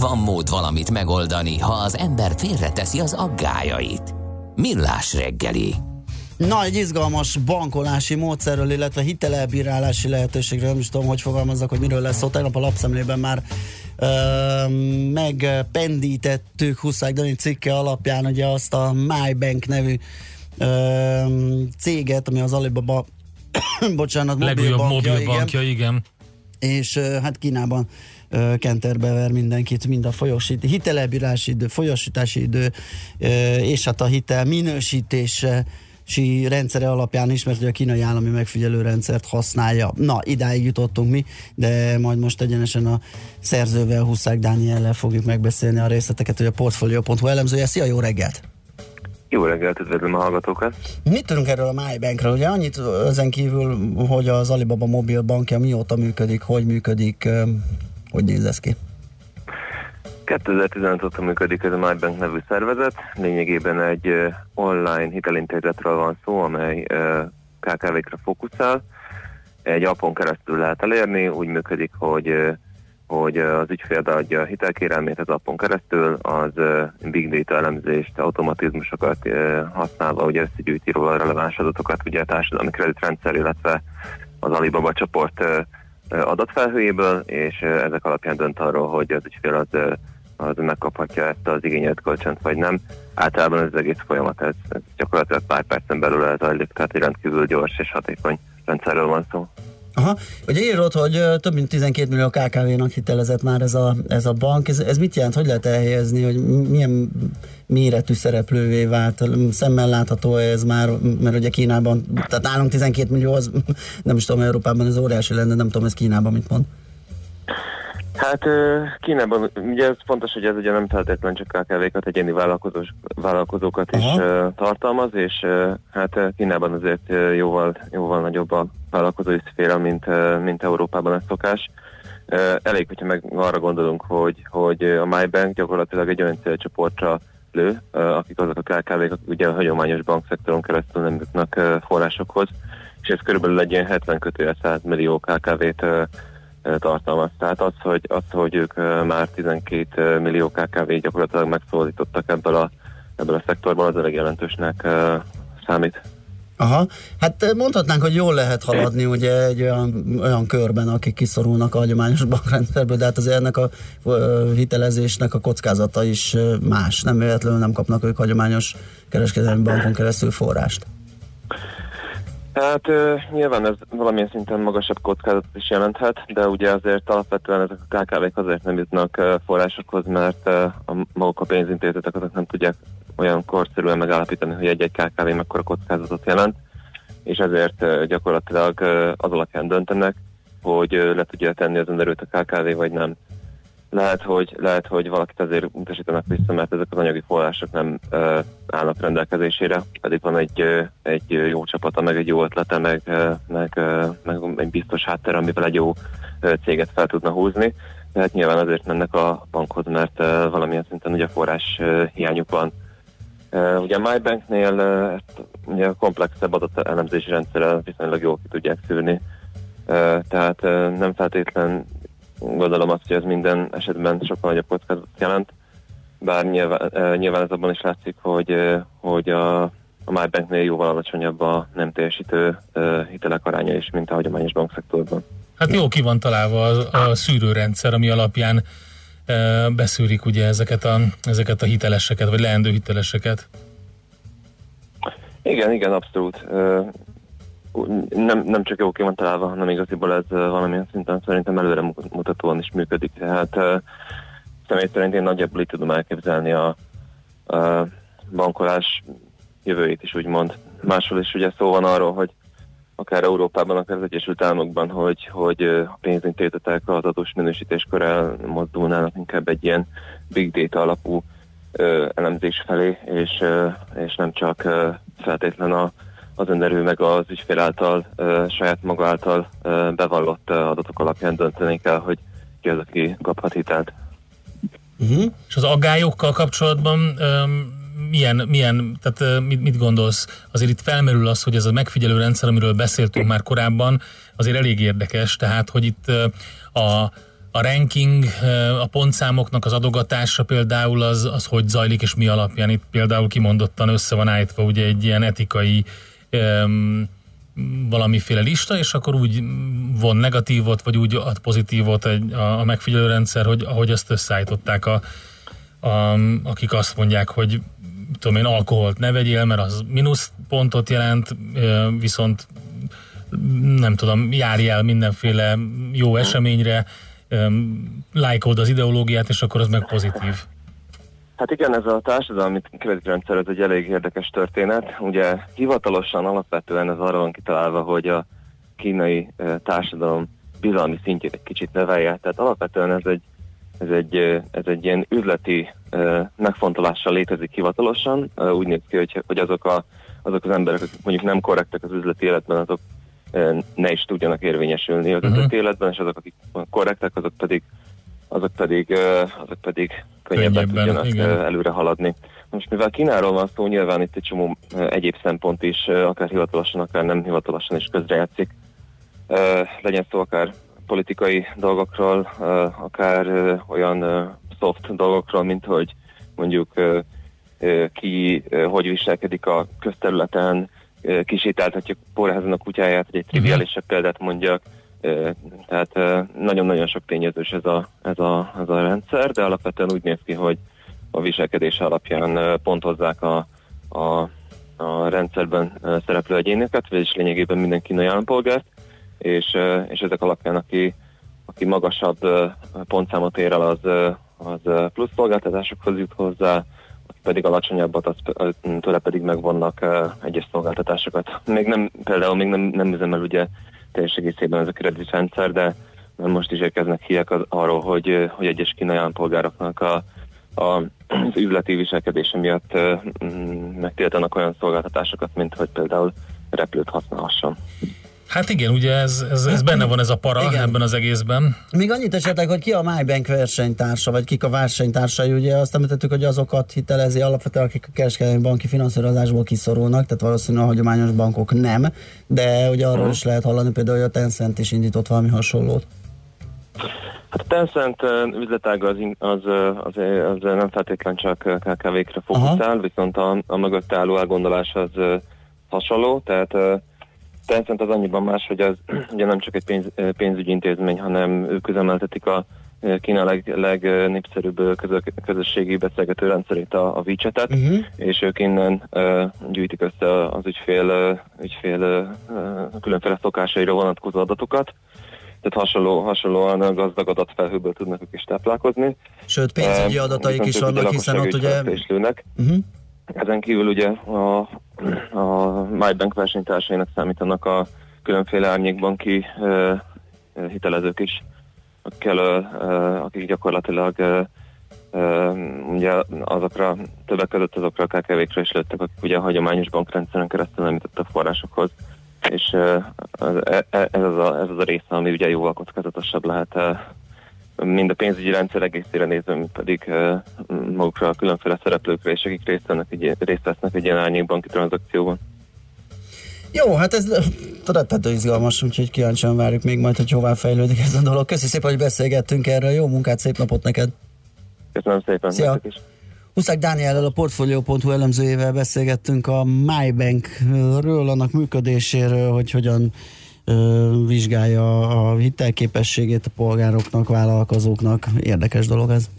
van mód valamit megoldani, ha az ember félreteszi az aggájait. Millás reggeli. Na, egy izgalmas bankolási módszerről, illetve hitelelbírálási lehetőségről, nem is tudom, hogy fogalmazzak, hogy miről lesz szó. Tegnap a lapszemlében már ö, megpendítettük Huszák Dani cikke alapján ugye azt a MyBank nevű ö, céget, ami az Alibaba bocsánat, Legújabb mobil bankja, bankja igen. igen. És ö, hát Kínában kenterbe ver mindenkit, mind a folyosít, hitelelbírási idő, folyosítási idő, és hát a hitel minősítése, rendszere alapján is, mert ugye a kínai állami megfigyelő rendszert használja. Na, idáig jutottunk mi, de majd most egyenesen a szerzővel, Huszák Dániellel fogjuk megbeszélni a részleteket, hogy a Portfolio.hu elemzője. Szia, jó reggelt! Jó reggelt, üdvözlöm a hallgatókat! Mit tudunk erről a MyBankről? Ugye annyit ezen kívül, hogy az Alibaba mobil bankja mióta működik, hogy működik, hogy néz ez ki? 2015 óta működik ez a MyBank nevű szervezet. Lényegében egy online hitelintézetről van szó, amely KKV-kra fókuszál. Egy appon keresztül lehet elérni, úgy működik, hogy hogy az ügyfél adja a hitelkérelmét az appon keresztül, az big data elemzést, automatizmusokat használva, ugye összegyűjti róla releváns adatokat, ugye a társadalmi kreditrendszer, illetve az Alibaba csoport adatfelhőjéből, és ezek alapján dönt arról, hogy az ügyfél az, az megkaphatja ezt az igényelt kölcsönt, vagy nem. Általában ez az egész folyamat, ez, ez gyakorlatilag pár percen belül elzajlik, tehát egy rendkívül gyors és hatékony rendszerről van szó. Aha. Ugye írod, hogy több mint 12 millió KKV-nak hitelezett már ez a, ez a bank. Ez, ez mit jelent? Hogy lehet elhelyezni, hogy milyen méretű szereplővé vált? Szemmel látható ez már, mert ugye Kínában, tehát nálunk 12 millió, az nem is tudom, Európában ez óriási lenne, nem tudom, ez Kínában mit mond. Hát Kínában ugye ez fontos, hogy ez ugye nem feltétlenül csak KKV-kat, egyéni vállalkozókat Aha. is tartalmaz, és hát Kínában azért jóval, jóval nagyobb a vállalkozói szféra, mint, mint Európában ez szokás. Elég, hogyha meg arra gondolunk, hogy, hogy a MyBank gyakorlatilag egy olyan célcsoportra lő, akik azok a KKV-k, akik ugye a hagyományos bankszektoron keresztül nem jutnak forrásokhoz, és ez körülbelül egy ilyen 70 kötője 100 millió KKV-t tartalmaz. Tehát az, hogy, az, hogy ők már 12 millió KKV gyakorlatilag megszólítottak ebből a, ebből a szektorból, az elég jelentősnek számít. Aha, hát mondhatnánk, hogy jól lehet haladni ugye egy olyan, olyan körben, akik kiszorulnak a hagyományos bankrendszerből, de hát azért ennek a hitelezésnek a kockázata is más. Nem véletlenül nem kapnak ők hagyományos kereskedelmi bankon keresztül forrást. Hát nyilván ez valamilyen szinten magasabb kockázatot is jelenthet, de ugye azért alapvetően ezek a KKV-k azért nem jutnak forrásokhoz, mert a maguk a pénzintézetek azok nem tudják olyan korszerűen megállapítani, hogy egy-egy KKV mekkora kockázatot jelent, és ezért gyakorlatilag az alapján döntenek, hogy le tudja tenni az önderőt a KKV, vagy nem lehet, hogy, lehet, hogy valakit azért utasítanak vissza, mert ezek az anyagi források nem uh, állnak rendelkezésére, pedig van egy, uh, egy jó csapata, meg egy jó ötlete, meg, uh, meg, uh, meg egy biztos háttér, amivel egy jó uh, céget fel tudna húzni. Tehát nyilván azért mennek a bankhoz, mert uh, valamilyen szinten ugye forrás uh, hiányuk van. Uh, ugye a MyBanknél uh, ugye a komplexebb elemzési rendszerrel viszonylag jól ki tudják szűrni, uh, tehát uh, nem feltétlen gondolom azt, hogy ez minden esetben sokkal nagyobb kockázatot jelent, bár nyilván, e, nyilván ez abban is látszik, hogy, e, hogy a, a MyBanknél jóval alacsonyabb a nem teljesítő e, hitelek aránya is, mint a hagyományos bankszektorban. Hát jó ki van találva a, a szűrőrendszer, ami alapján e, beszűrik ugye ezeket a, ezeket a hiteleseket, vagy leendő hiteleseket. Igen, igen, abszolút nem, nem csak jó ki van találva, hanem igaziból ez valamilyen szinten szerintem előre mutatóan is működik. Tehát személy szerint én nagyjából így tudom elképzelni a, a bankolás jövőjét is úgymond. Máshol is ugye szó van arról, hogy akár Európában, akár az Egyesült Államokban, hogy, hogy a pénzintézetek az adós minősítéskor mozdulnának inkább egy ilyen big data alapú ö, elemzés felé, és, ö, és nem csak ö, a az önerő meg az ügyfél által, saját maga által bevallott adatok alapján dönteni kell, hogy ki az, aki kaphat hitelt. Uh-huh. És az aggályokkal kapcsolatban um, milyen, milyen tehát uh, mit, mit gondolsz? Azért itt felmerül az, hogy ez a megfigyelő rendszer, amiről beszéltünk már korábban, azért elég érdekes, tehát hogy itt uh, a a ranking, a pontszámoknak az adogatása például az, az hogy zajlik és mi alapján. Itt például kimondottan össze van állítva ugye egy ilyen etikai valamiféle lista, és akkor úgy von negatívot, vagy úgy ad pozitívot egy, a, a megfigyelőrendszer, hogy ahogy azt összeállították a, a, akik azt mondják, hogy tudom én, alkoholt ne vegyél, mert az mínusz pontot jelent, viszont nem tudom, járj el mindenféle jó eseményre, lájkold az ideológiát, és akkor az meg pozitív. Hát igen, ez a társadalmi kreditrendszer ez egy elég érdekes történet. Ugye hivatalosan alapvetően ez arra van kitalálva, hogy a kínai társadalom bizalmi szintjét egy kicsit nevelje. Tehát alapvetően ez egy, ez egy, ez egy ilyen üzleti megfontolással létezik hivatalosan. Úgy néz ki, hogy, hogy azok, a, azok az emberek, akik mondjuk nem korrektek az üzleti életben, azok ne is tudjanak érvényesülni az uh-huh. üzleti életben, és azok, akik korrektek, azok pedig azok pedig, azok pedig könnyebben, tudjanak igen. előre haladni. Most mivel Kínáról van szó, nyilván itt egy csomó egyéb szempont is, akár hivatalosan, akár nem hivatalosan is közrejátszik. Legyen szó akár politikai dolgokról, akár olyan soft dolgokról, mint hogy mondjuk ki hogy viselkedik a közterületen, kisétáltatjuk porházon a kutyáját, hogy egy mhm. triviálisabb példát mondjak, tehát nagyon-nagyon sok tényezős ez a, ez, a, ez a rendszer, de alapvetően úgy néz ki, hogy a viselkedés alapján pontozzák a, a, a rendszerben szereplő egyéneket, vagyis lényegében minden kínai állampolgárt, és, és ezek alapján, aki, aki magasabb pontszámot ér el, az, az plusz szolgáltatásokhoz jut hozzá, aki pedig alacsonyabbat, az, tőle pedig megvannak egyes szolgáltatásokat. Még nem, például még nem, nem üzemel ugye teljes egészében ez a kreditrendszer, de most is érkeznek hírek az, arról, hogy, hogy egyes kínai állampolgároknak a, a, az üzleti viselkedése miatt megtiltanak olyan szolgáltatásokat, mint hogy például repülőt használhasson. Hát igen, ugye ez, ez, ez benne van ez a para igen. ebben az egészben. Még annyit esetleg, hogy ki a MyBank versenytársa, vagy kik a versenytársai, ugye azt említettük, hogy azokat hitelezi alapvetően, akik a kereskedelmi banki finanszírozásból kiszorulnak, tehát valószínűleg a hagyományos bankok nem, de ugye arról uh-huh. is lehet hallani például, hogy a Tencent is indított valami hasonlót. Hát a Tencent üzletága az, az, az, az nem feltétlen csak KKV-kre fókuszál, viszont a, a mögött álló elgondolás az hasonló, tehát Tencent az annyiban más, hogy az ugye nem csak egy pénz, pénzügyi intézmény, hanem ők üzemeltetik a Kína leg, legnépszerűbb közö, közösségi beszélgető rendszerét, a, a WeChat-et, uh-huh. és ők innen uh, gyűjtik össze az ügyfél, uh, ügyfél uh, különféle szokásaira vonatkozó adatokat, tehát hasonló, hasonlóan gazdag adatfelhőből tudnak ők is táplálkozni. Sőt, pénzügyi adataik is vannak, hiszen ott ugye... Uh-huh. Ezen kívül ugye a, a MyBank versenytársainak számítanak a különféle árnyékbanki uh, hitelezők is, akikkel, uh, akik gyakorlatilag uh, uh, ugye azokra, többek között azokra a KKV-kre is lőttek, akik ugye a hagyományos bankrendszeren keresztül nem jutottak forrásokhoz, és uh, ez, az a, ez az a része, ami ugye jóval kockázatosabb lehet mind a pénzügyi rendszer egészére nézve, mint pedig uh, magukra a különféle szereplőkre, és akik részt, vennek egy, részt vesznek egy ilyen árnyékbanki tranzakcióban. Jó, hát ez rettető izgalmas, úgyhogy kíváncsian várjuk még majd, hogy hová fejlődik ez a dolog. Köszi szépen, hogy beszélgettünk erről. Jó munkát, szép napot neked! Köszönöm szépen! Szia! Huszák Dániellel a Portfolio.hu elemzőjével beszélgettünk a MyBankről, annak működéséről, hogy hogyan vizsgálja a hitelképességét a polgároknak, vállalkozóknak. Érdekes dolog ez.